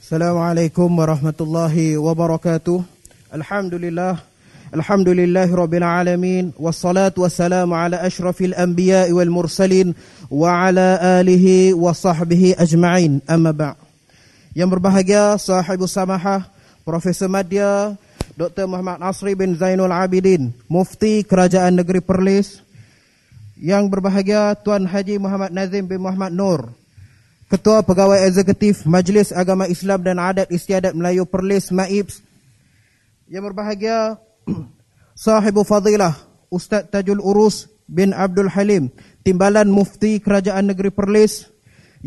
Assalamualaikum warahmatullahi wabarakatuh. Alhamdulillah. Alhamdulillah rabbil alamin wassalatu wassalamu ala asyrafil anbiya wal mursalin wa ala alihi wa sahbihi ajma'in. Amma ba'. Yang berbahagia sahibu samahah Profesor Madya Dr. Muhammad Nasri bin Zainul Abidin Mufti Kerajaan Negeri Perlis Yang berbahagia Tuan Haji Muhammad Nazim bin Muhammad Nur Ketua Pegawai Eksekutif Majlis Agama Islam dan Adat Istiadat Melayu Perlis MAIPS Yang berbahagia Sahibu Fadilah Ustaz Tajul Urus bin Abdul Halim Timbalan Mufti Kerajaan Negeri Perlis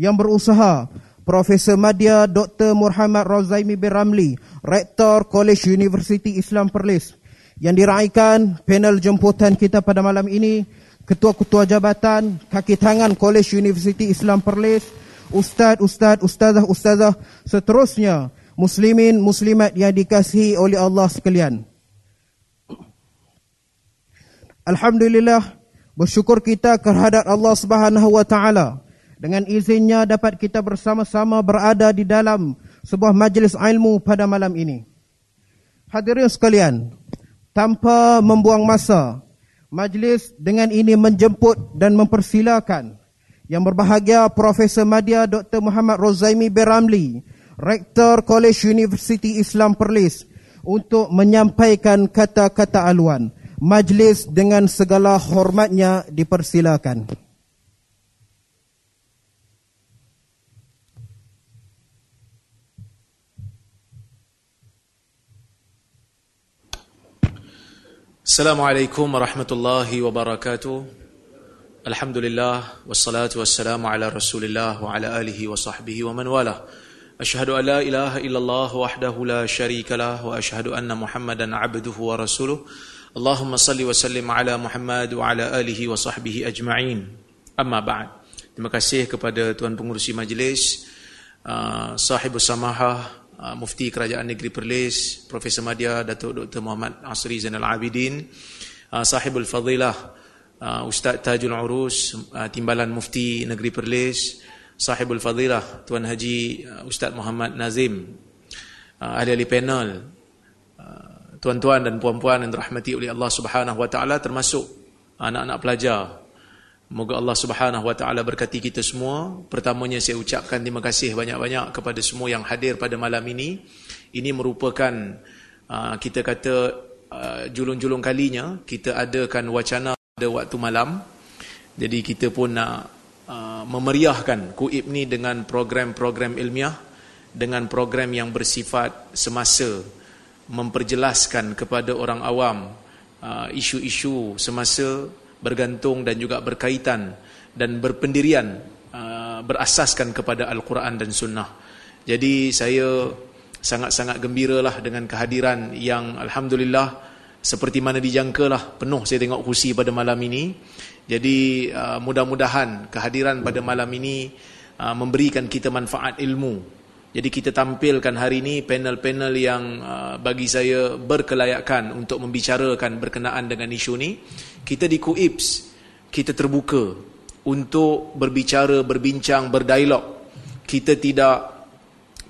Yang berusaha Profesor Madya Dr. Muhammad Rozaimi bin Ramli Rektor College University Islam Perlis Yang diraihkan panel jemputan kita pada malam ini Ketua-ketua jabatan Kaki tangan College University Islam Perlis ustaz, ustaz, ustazah, ustazah, seterusnya muslimin, muslimat yang dikasihi oleh Allah sekalian. Alhamdulillah, bersyukur kita kehadrat Allah Subhanahu wa taala. Dengan izinnya dapat kita bersama-sama berada di dalam sebuah majlis ilmu pada malam ini. Hadirin sekalian, tanpa membuang masa, majlis dengan ini menjemput dan mempersilakan yang berbahagia Profesor Madya Dr. Muhammad Rozaimi Beramli, Rektor College University Islam Perlis untuk menyampaikan kata-kata aluan. Majlis dengan segala hormatnya dipersilakan. Alhamdulillah wassalatu wassalamu ala Rasulillah wa ala alihi wa sahbihi wa man wala. Ashhadu an la ilaha illallah wahdahu la syarika lah wa ashhadu anna Muhammadan abduhu wa rasuluh. Allahumma salli wa sallim ala Muhammad wa ala alihi wa sahbihi ajma'in. Amma ba'd. Terima kasih kepada tuan pengurusi majlis, uh, sahibu samahah, uh, mufti kerajaan negeri Perlis, Profesor Madya Datuk Dr Muhammad Asri Zainal Abidin, uh, sahibul fadilah uh, Ustaz Tajul Urus, uh, Timbalan Mufti Negeri Perlis, Sahibul Fadilah, Tuan Haji uh, Ustaz Muhammad Nazim, uh, ahli-ahli panel, uh, tuan-tuan dan puan-puan yang dirahmati oleh Allah Subhanahu Wa Taala termasuk anak-anak pelajar. Moga Allah Subhanahu Wa Taala berkati kita semua. Pertamanya saya ucapkan terima kasih banyak-banyak kepada semua yang hadir pada malam ini. Ini merupakan uh, kita kata uh, julung-julung kalinya kita adakan wacana pada waktu malam. Jadi kita pun nak uh, memeriahkan KUIP ni dengan program-program ilmiah dengan program yang bersifat semasa memperjelaskan kepada orang awam uh, isu-isu semasa bergantung dan juga berkaitan dan berpendirian uh, berasaskan kepada Al-Quran dan Sunnah. Jadi saya sangat-sangat gembiralah dengan kehadiran yang Alhamdulillah seperti mana dijangkalah penuh saya tengok kursi pada malam ini. Jadi uh, mudah-mudahan kehadiran pada malam ini uh, memberikan kita manfaat ilmu. Jadi kita tampilkan hari ini panel-panel yang uh, bagi saya berkelayakan untuk membicarakan berkenaan dengan isu ini kita di KUIPS kita terbuka untuk berbicara, berbincang, berdialog. Kita tidak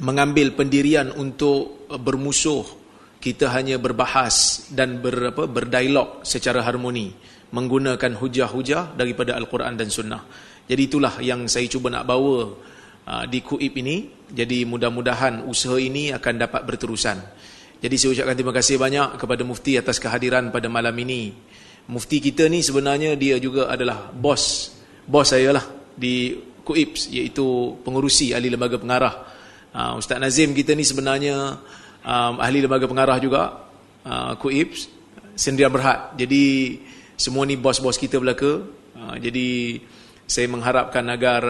mengambil pendirian untuk bermusuh kita hanya berbahas dan ber, apa, berdialog secara harmoni menggunakan hujah-hujah daripada Al-Quran dan Sunnah. Jadi itulah yang saya cuba nak bawa uh, di KUIP ini. Jadi mudah-mudahan usaha ini akan dapat berterusan. Jadi saya ucapkan terima kasih banyak kepada Mufti atas kehadiran pada malam ini. Mufti kita ni sebenarnya dia juga adalah bos bos saya lah di KUIP iaitu pengurusi ahli lembaga pengarah. Uh, Ustaz Nazim kita ni sebenarnya um, ahli lembaga pengarah juga uh, KUIPS sendirian berhad. Jadi semua ni bos-bos kita belaka. Uh, jadi saya mengharapkan agar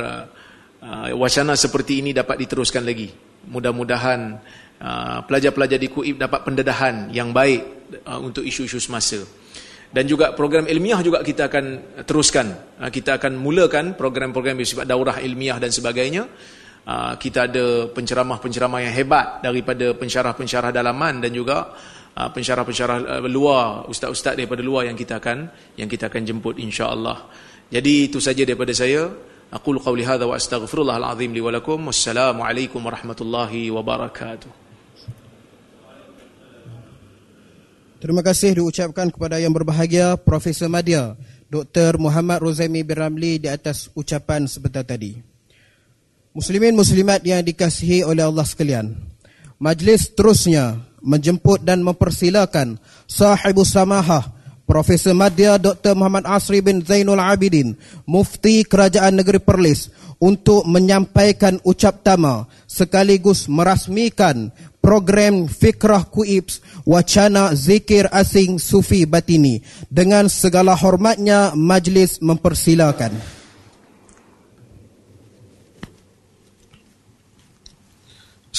uh, wacana seperti ini dapat diteruskan lagi. Mudah-mudahan uh, pelajar-pelajar di KUIP dapat pendedahan yang baik uh, untuk isu-isu semasa. Dan juga program ilmiah juga kita akan teruskan. Uh, kita akan mulakan program-program bersifat daurah ilmiah dan sebagainya Ah, kita ada penceramah-penceramah yang hebat daripada pensyarah-pensyarah dalaman dan juga ah, pensyarah-pensyarah ah, luar, ustaz-ustaz daripada luar yang kita akan yang kita akan jemput insya-Allah. Jadi itu saja daripada saya. Aku qawli hadha wa astaghfirullah al-azim li wa lakum. Wassalamualaikum warahmatullahi wabarakatuh. Terima kasih diucapkan kepada yang berbahagia Profesor Madia, Dr. Muhammad Rozaimi Biramli di atas ucapan sebentar tadi. Muslimin muslimat yang dikasihi oleh Allah sekalian. Majlis terusnya menjemput dan mempersilakan sahibus samahah Profesor Madya Dr. Muhammad Asri bin Zainul Abidin, Mufti Kerajaan Negeri Perlis untuk menyampaikan ucap tama sekaligus merasmikan program Fikrah Kuips Wacana Zikir Asing Sufi Batini. Dengan segala hormatnya, majlis mempersilakan.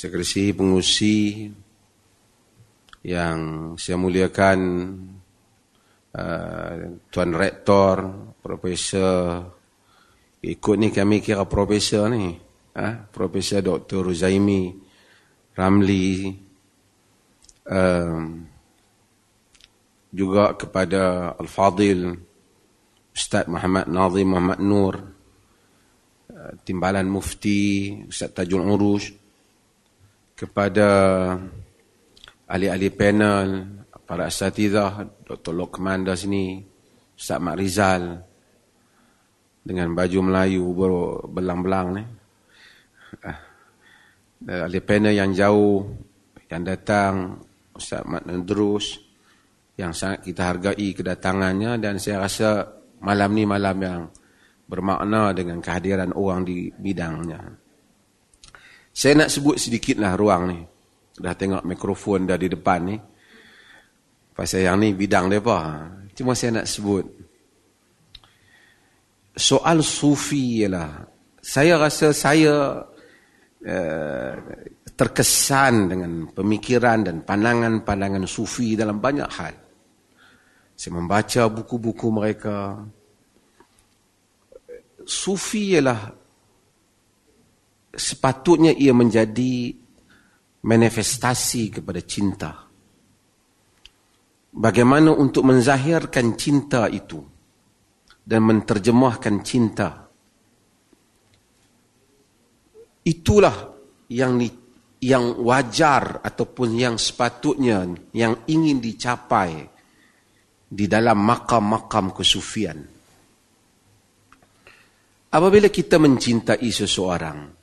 Sekresi pengusi yang saya muliakan uh, Tuan Rektor, Profesor. Ikut ni kami kira Profesor ni uh, Profesor Dr. Ruzaimi Ramli. Um, juga kepada Al-Fadil Ustaz Muhammad Nazim Muhammad Nur uh, Timbalan Mufti Ustaz Tajul Urus kepada ahli-ahli panel, para asatidah, Dr. Lokman dah sini, Ustaz Mak Rizal, dengan baju Melayu berbelang-belang ni. Ah, ahli panel yang jauh, yang datang, Ustaz Mak Nendrus, yang sangat kita hargai kedatangannya dan saya rasa malam ni malam yang bermakna dengan kehadiran orang di bidangnya. Saya nak sebut sedikitlah ruang ni dah tengok mikrofon dah di depan ni. Pasal yang ni bidang depa. Cuma saya nak sebut soal sufi ialah saya rasa saya uh, terkesan dengan pemikiran dan pandangan-pandangan sufi dalam banyak hal. Saya membaca buku-buku mereka. Sufi ialah sepatutnya ia menjadi manifestasi kepada cinta. Bagaimana untuk menzahirkan cinta itu dan menterjemahkan cinta. Itulah yang yang wajar ataupun yang sepatutnya yang ingin dicapai di dalam makam-makam kesufian. Apabila kita mencintai seseorang,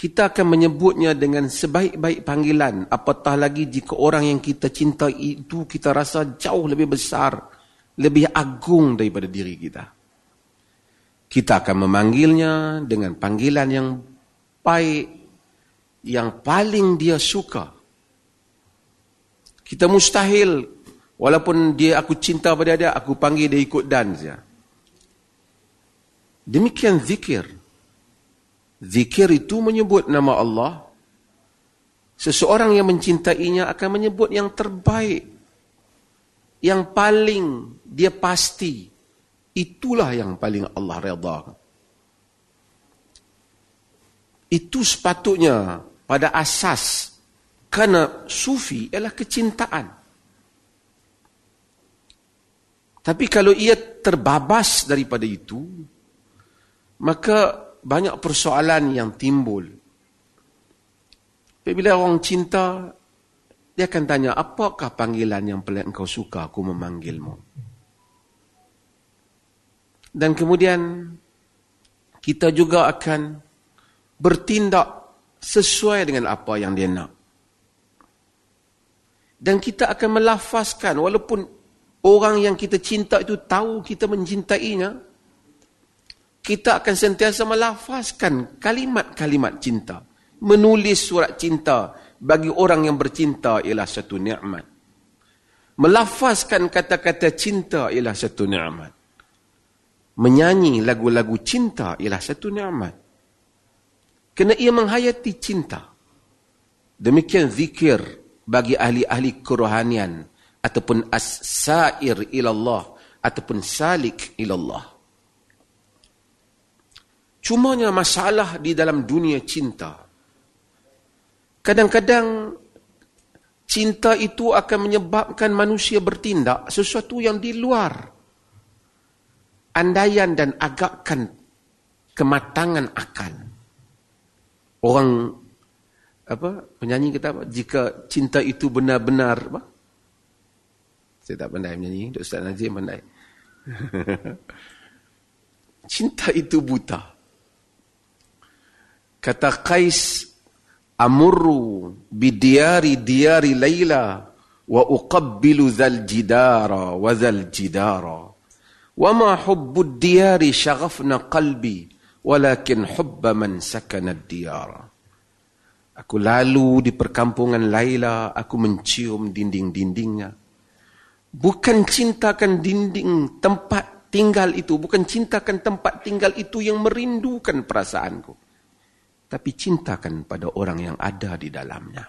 kita akan menyebutnya dengan sebaik-baik panggilan. Apatah lagi jika orang yang kita cinta itu kita rasa jauh lebih besar lebih agung daripada diri kita. Kita akan memanggilnya dengan panggilan yang baik yang paling dia suka. Kita mustahil walaupun dia aku cinta pada dia aku panggil dia ikut dan saja. Demikian zikir Zikir itu menyebut nama Allah. Seseorang yang mencintainya akan menyebut yang terbaik. Yang paling dia pasti. Itulah yang paling Allah redha. Itu sepatutnya pada asas. Kerana sufi ialah kecintaan. Tapi kalau ia terbabas daripada itu, maka banyak persoalan yang timbul. Bila orang cinta, dia akan tanya, apakah panggilan yang paling engkau suka aku memanggilmu? Dan kemudian, kita juga akan bertindak sesuai dengan apa yang dia nak. Dan kita akan melafazkan, walaupun orang yang kita cinta itu tahu kita mencintainya, kita akan sentiasa melafazkan kalimat-kalimat cinta. Menulis surat cinta bagi orang yang bercinta ialah satu nikmat. Melafazkan kata-kata cinta ialah satu nikmat. menyanyi lagu-lagu cinta ialah satu nikmat. Kerana ia menghayati cinta. Demikian zikir bagi ahli-ahli kerohanian ataupun as-sair ilallah ataupun salik ilallah. Cumanya masalah di dalam dunia cinta. Kadang-kadang cinta itu akan menyebabkan manusia bertindak sesuatu yang di luar andaian dan agakkan kematangan akal. Orang apa penyanyi kata apa? Jika cinta itu benar-benar apa? Saya tak pandai menyanyi, Dr. Ustaz Najib pandai. cinta itu buta Kata Qais amurru bidiyari diyari Laila wa uqabbilu dhal jidara wa dhal jidara. وما حب الديار شغفنا قلبي ولكن حب من سكن الديار Aku lalu di perkampungan Laila, aku mencium dinding-dindingnya. Bukan cintakan dinding tempat tinggal itu, bukan cintakan tempat tinggal itu yang merindukan perasaanku. Tapi cintakan pada orang yang ada di dalamnya.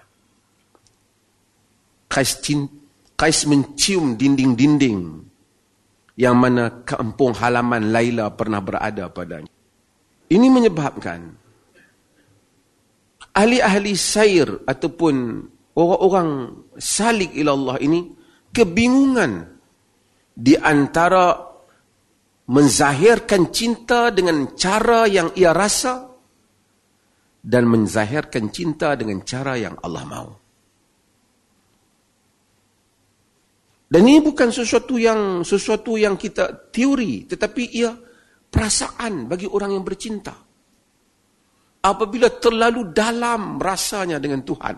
Kais, Kais mencium dinding-dinding yang mana kampung halaman Laila pernah berada padanya. Ini menyebabkan ahli-ahli sair ataupun orang-orang salik ila Allah ini kebingungan di antara menzahirkan cinta dengan cara yang ia rasa dan menzahirkan cinta dengan cara yang Allah mahu. Dan ini bukan sesuatu yang sesuatu yang kita teori, tetapi ia perasaan bagi orang yang bercinta. Apabila terlalu dalam rasanya dengan Tuhan,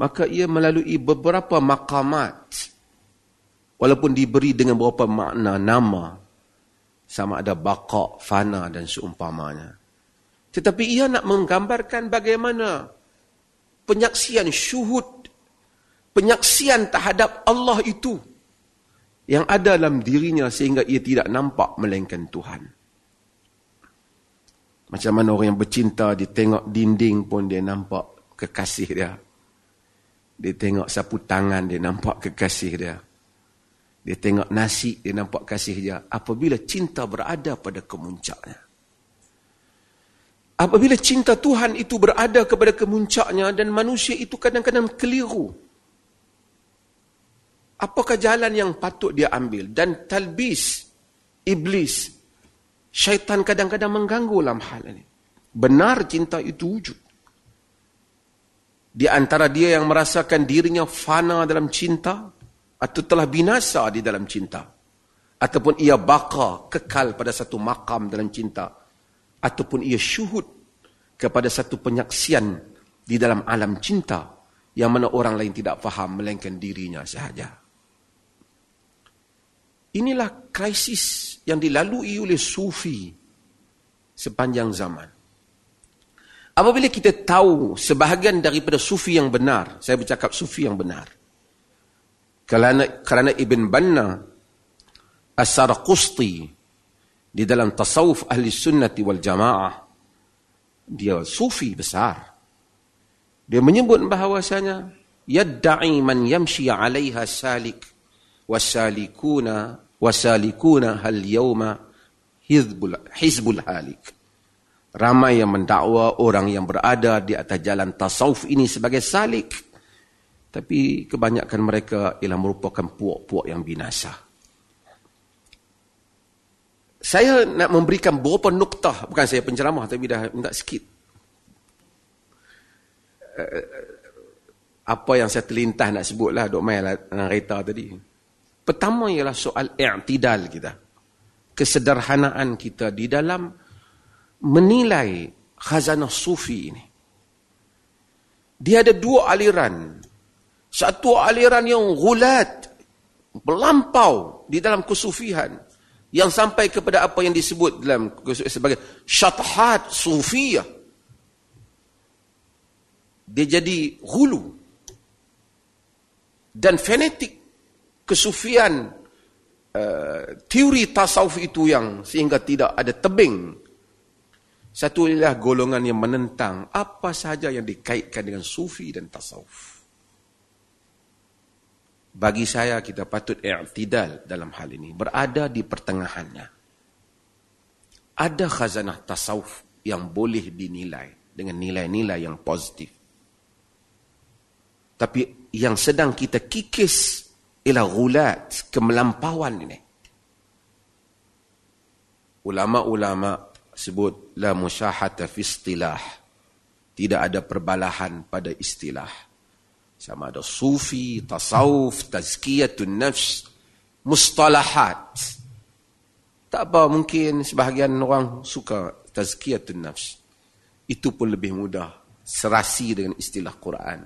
maka ia melalui beberapa makamat, walaupun diberi dengan beberapa makna nama, sama ada baqa, fana dan seumpamanya. Tetapi ia nak menggambarkan bagaimana penyaksian syuhud penyaksian terhadap Allah itu yang ada dalam dirinya sehingga ia tidak nampak melainkan Tuhan. Macam mana orang yang bercinta, dia tengok dinding pun dia nampak kekasih dia. Dia tengok sapu tangan, dia nampak kekasih dia. Dia tengok nasi, dia nampak kasih dia. Apabila cinta berada pada kemuncaknya. Apabila cinta Tuhan itu berada kepada kemuncaknya dan manusia itu kadang-kadang keliru apakah jalan yang patut dia ambil? Dan talbis iblis syaitan kadang-kadang mengganggu dalam hal ini. Benar cinta itu wujud. Di antara dia yang merasakan dirinya fana dalam cinta atau telah binasa di dalam cinta ataupun ia baka kekal pada satu makam dalam cinta ataupun ia syuhud kepada satu penyaksian di dalam alam cinta yang mana orang lain tidak faham melainkan dirinya sahaja. Inilah krisis yang dilalui oleh sufi sepanjang zaman. Apabila kita tahu sebahagian daripada sufi yang benar, saya bercakap sufi yang benar. Kerana, kerana Ibn Banna As-Saraqusti di dalam tasawuf ahli sunnati wal jamaah, dia sufi besar. Dia menyebut bahawasanya, Yadda'i man yamshi alaiha salik wasalikuna wasalikuna hal yauma hizbul hizbul halik. Ramai yang mendakwa orang yang berada di atas jalan tasawuf ini sebagai salik. Tapi kebanyakan mereka ialah merupakan puak-puak yang binasa saya nak memberikan beberapa nuktah bukan saya penceramah tapi dah minta sikit eh, apa yang saya terlintas nak sebutlah dok mai lah dengan kereta tadi Pertama ialah soal i'tidal kita. Kesederhanaan kita di dalam menilai khazanah sufi ini. Dia ada dua aliran. Satu aliran yang gulat, melampau di dalam kesufihan. Yang sampai kepada apa yang disebut dalam sebagai syathat sufiyah. Dia jadi hulu. Dan fanatik kesufian uh, teori tasawuf itu yang sehingga tidak ada tebing. Satu ialah golongan yang menentang apa sahaja yang dikaitkan dengan sufi dan tasawuf. Bagi saya kita patut i'tidal dalam hal ini, berada di pertengahannya. Ada khazanah tasawuf yang boleh dinilai dengan nilai-nilai yang positif. Tapi yang sedang kita kikis ialah gulat, kemelampauan ini. Ulama-ulama sebut la musyahata fi istilah. Tidak ada perbalahan pada istilah. Sama ada sufi, tasawuf, tazkiyatun nafs, mustalahat. Tak apa, mungkin sebahagian orang suka tazkiyatun nafs. Itu pun lebih mudah. Serasi dengan istilah Quran.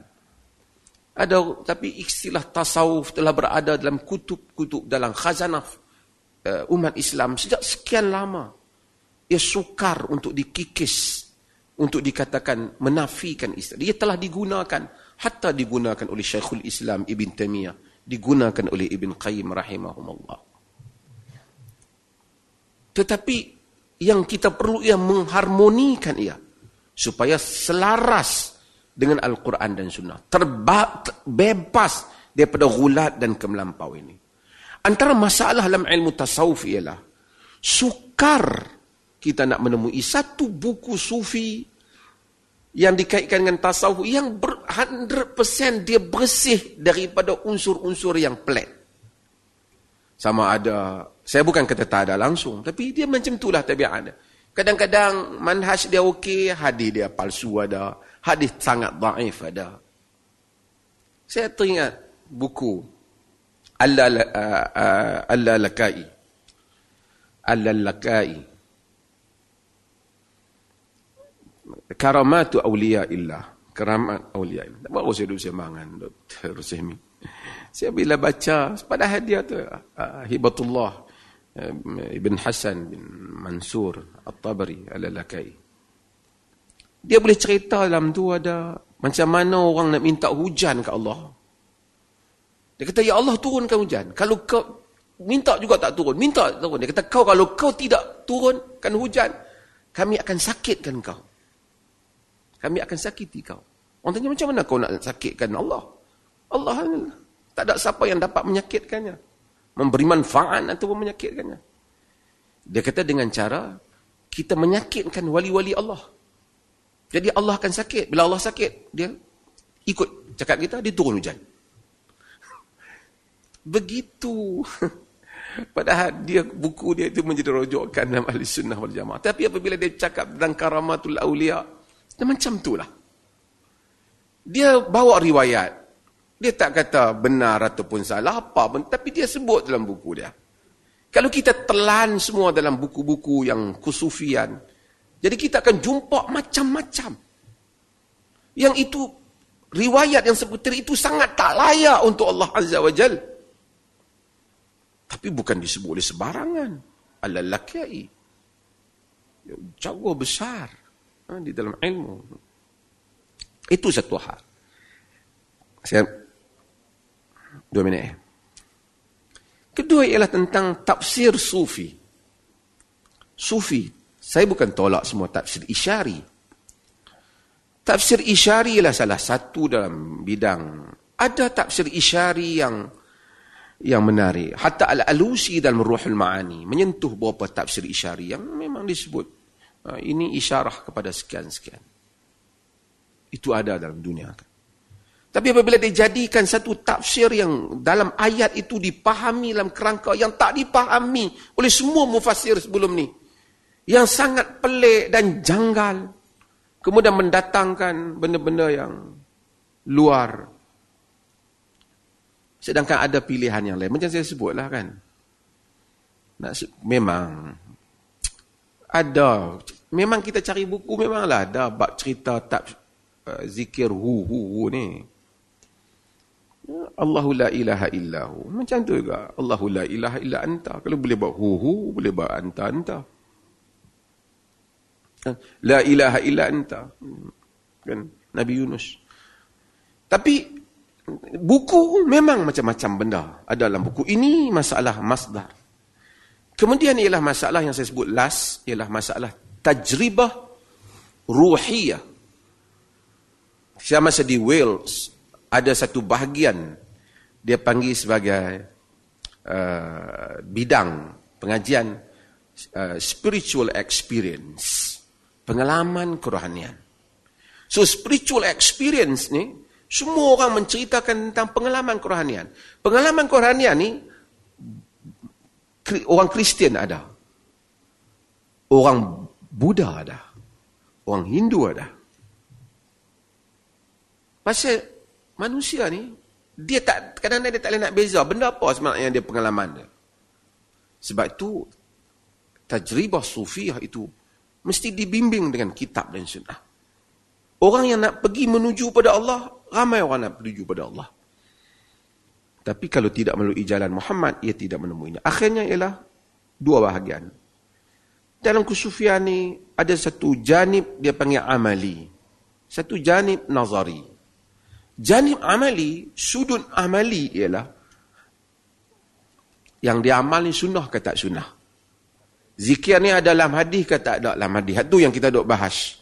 Ada, tapi istilah tasawuf telah berada dalam kutub-kutub, dalam khazanah uh, umat Islam sejak sekian lama. Ia sukar untuk dikikis, untuk dikatakan menafikan istilah. Ia telah digunakan, hatta digunakan oleh Syekhul Islam Ibn Taymiyah, digunakan oleh Ibn Qayyim rahimahumullah. Tetapi yang kita perlu ia mengharmonikan ia supaya selaras dengan Al-Quran dan Sunnah. Terba bebas daripada gulat dan kemelampau ini. Antara masalah dalam ilmu tasawuf ialah sukar kita nak menemui satu buku sufi yang dikaitkan dengan tasawuf yang ber 100% dia bersih daripada unsur-unsur yang pelik. Sama ada, saya bukan kata tak ada langsung, tapi dia macam itulah tabiat Kadang-kadang manhaj dia okey, hadis dia palsu ada, hadis sangat daif ada. Saya teringat buku Al-Lakai. Al-Lakai. Karamatu awliya illah. Karamat awliya illah. Mahu saya duduk semangan, Dr. Rusemi. Saya bila baca, pada hadiah tu, uh, Hibatullah uh, Ibn Hasan bin Mansur At-Tabari Al-Lakai. Dia boleh cerita dalam tu ada macam mana orang nak minta hujan ke Allah. Dia kata, Ya Allah turunkan hujan. Kalau kau minta juga tak turun. Minta turun. Dia kata, kau kalau kau tidak turunkan hujan, kami akan sakitkan kau. Kami akan sakiti kau. Orang tanya, macam mana kau nak sakitkan Allah? Allah tak ada siapa yang dapat menyakitkannya. Memberi manfaat atau menyakitkannya. Dia kata dengan cara, kita menyakitkan wali-wali Allah. Jadi Allah akan sakit. Bila Allah sakit, dia ikut cakap kita, dia turun hujan. Begitu. Padahal dia buku dia itu menjadi rojokan dalam ahli sunnah wal jamaah. Tapi apabila dia cakap tentang karamatul awliya, dia macam itulah. Dia bawa riwayat. Dia tak kata benar ataupun salah apa pun. Tapi dia sebut dalam buku dia. Kalau kita telan semua dalam buku-buku yang kusufian. Jadi kita akan jumpa macam-macam. Yang itu, riwayat yang seperti itu sangat tak layak untuk Allah Azza wa Jalla. Tapi bukan disebut oleh sebarangan. Al-lakai. Jago besar di dalam ilmu. Itu satu hal. Saya dua minit. Eh. Kedua ialah tentang tafsir sufi. Sufi. Saya bukan tolak semua tafsir isyari. Tafsir isyari ialah salah satu dalam bidang. Ada tafsir isyari yang yang menarik. Hatta Al-Alusi dalam Ruhul Ma'ani menyentuh beberapa tafsir isyari yang memang disebut ini isyarah kepada sekian-sekian. Itu ada dalam dunia. Tapi apabila dijadikan satu tafsir yang dalam ayat itu dipahami dalam kerangka yang tak dipahami oleh semua mufassir sebelum ni. Yang sangat pelik dan janggal. Kemudian mendatangkan benda-benda yang luar Sedangkan ada pilihan yang lain. Macam saya sebutlah kan. Nak, memang ada. Memang kita cari buku memanglah ada bab cerita tak uh, zikir hu hu hu ni. Allahu la ilaha illahu. Macam tu juga. Allahu la ilaha illa anta. Kalau boleh buat hu hu, boleh buat anta anta. La ilaha illa anta. Kan Nabi Yunus. Tapi buku memang macam-macam benda ada dalam buku ini masalah masdar Kemudian ialah masalah yang saya sebut last, ialah masalah tajribah ruhiyah. Saya masa di Wales, ada satu bahagian dia panggil sebagai uh, bidang pengajian uh, spiritual experience. Pengalaman kerohanian. So spiritual experience ni, semua orang menceritakan tentang pengalaman kerohanian. Pengalaman kerohanian ni, orang Kristian ada. Orang Buddha ada. Orang Hindu ada. Pasal manusia ni, dia tak kadang-kadang dia tak boleh nak beza. Benda apa sebenarnya yang dia pengalaman dia. Sebab itu, tajribah sufiah itu mesti dibimbing dengan kitab dan sunnah. Orang yang nak pergi menuju pada Allah, ramai orang nak menuju pada Allah. Tapi kalau tidak melalui jalan Muhammad, ia tidak menemuinya. Akhirnya ialah dua bahagian. Dalam kesufian ni, ada satu janib dia panggil amali. Satu janib nazari. Janib amali, sudut amali ialah yang dia amal ni sunnah ke tak sunnah. Zikir ni ada dalam hadis ke tak ada dalam hadis. Itu yang kita duk bahas.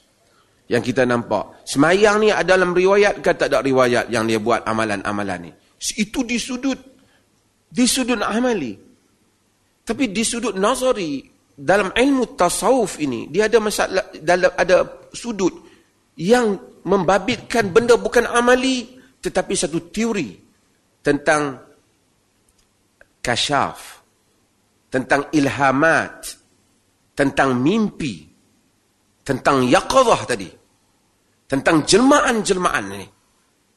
Yang kita nampak. Semayang ni ada dalam riwayat ke tak ada riwayat yang dia buat amalan-amalan ni. Itu di sudut di sudut amali. Tapi di sudut nazari dalam ilmu tasawuf ini dia ada masalah dalam ada sudut yang membabitkan benda bukan amali tetapi satu teori tentang kasyaf tentang ilhamat tentang mimpi tentang yaqadah tadi tentang jelmaan-jelmaan ini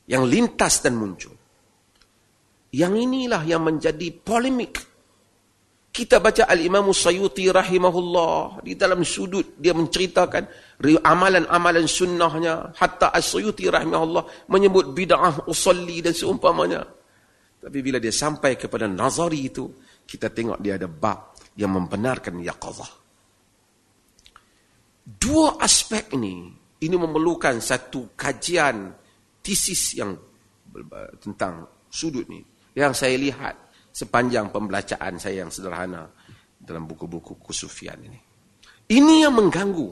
yang lintas dan muncul yang inilah yang menjadi polemik. Kita baca Al-Imam Sayyuti rahimahullah. Di dalam sudut dia menceritakan amalan-amalan sunnahnya. Hatta As-Sayyuti rahimahullah menyebut bid'ah usalli dan seumpamanya. Tapi bila dia sampai kepada nazari itu, kita tengok dia ada bab yang membenarkan yaqazah. Dua aspek ini, ini memerlukan satu kajian tesis yang tentang sudut ini yang saya lihat sepanjang pembelajaran saya yang sederhana dalam buku-buku kusufian ini. Ini yang mengganggu.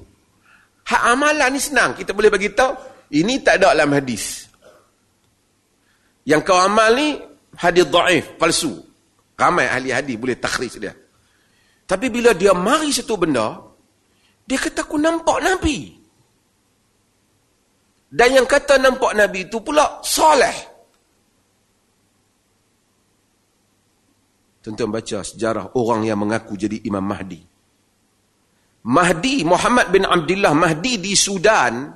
Hak amalan ni senang. Kita boleh bagi tahu ini tak ada dalam hadis. Yang kau amal ni hadis dhaif, palsu. Ramai ahli hadis boleh takhrij dia. Tapi bila dia mari satu benda, dia kata aku nampak Nabi. Dan yang kata nampak Nabi itu pula soleh. Tuan-tuan baca sejarah orang yang mengaku jadi Imam Mahdi. Mahdi, Muhammad bin Abdullah Mahdi di Sudan.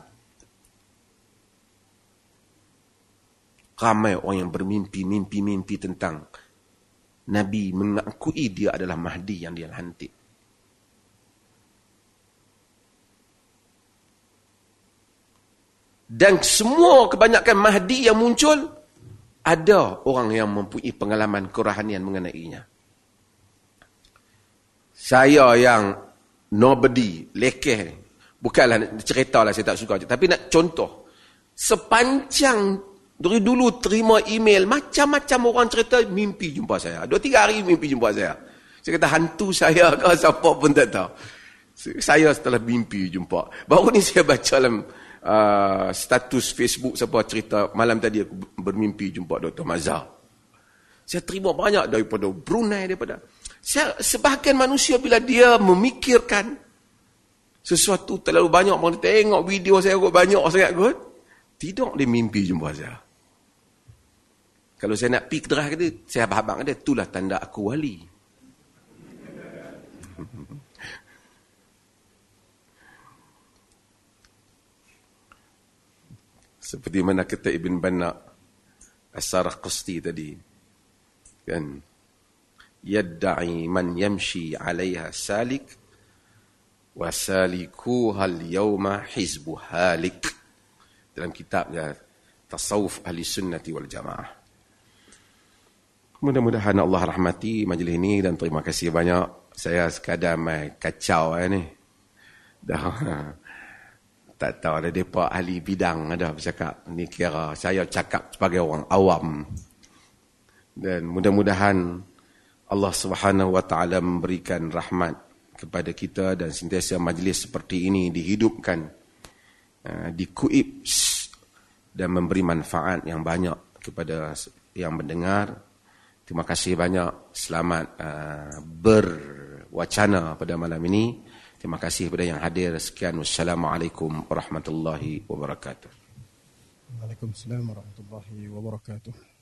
Ramai orang yang bermimpi-mimpi-mimpi tentang Nabi mengakui dia adalah Mahdi yang dia lantik. Dan semua kebanyakan Mahdi yang muncul ada orang yang mempunyai pengalaman kerohanian mengenainya. Saya yang nobody, lekeh. Bukanlah cerita lah saya tak suka. Tapi nak contoh. Sepanjang dari dulu terima email, macam-macam orang cerita mimpi jumpa saya. Dua tiga hari mimpi jumpa saya. Saya kata hantu saya ke siapa pun tak tahu. Saya setelah mimpi jumpa. Baru ni saya baca dalam uh, status Facebook siapa cerita malam tadi aku bermimpi jumpa Dr. Mazhar. Saya terima banyak daripada Brunei daripada saya, sebahagian manusia bila dia memikirkan sesuatu terlalu banyak orang tengok video saya kot banyak sangat kot tidak dia mimpi jumpa saya. Kalau saya nak pergi kedrah kata, saya abang dia, itulah tanda aku wali. Seperti mana kata Ibn Banna As-Sarah Qusti tadi. Kan? Yadda'i man yamshi 'alayha salik wa salikuha al-yawma hizbu halik. Dalam kitabnya tasawuf ahli sunnati wal jamaah. Mudah-mudahan Allah rahmati majlis ini dan terima kasih banyak. Saya sekadar mai kacau eh, ni. Dah tak tahu ada depa ahli bidang ada bercakap ni kira saya cakap sebagai orang awam dan mudah-mudahan Allah Subhanahu wa taala memberikan rahmat kepada kita dan sentiasa majlis seperti ini dihidupkan uh, dikuip dan memberi manfaat yang banyak kepada yang mendengar. Terima kasih banyak. Selamat uh, berwacana pada malam ini. Terima kasih kepada yang hadir. Sekian. Wassalamualaikum warahmatullahi wabarakatuh. Waalaikumsalam warahmatullahi wabarakatuh.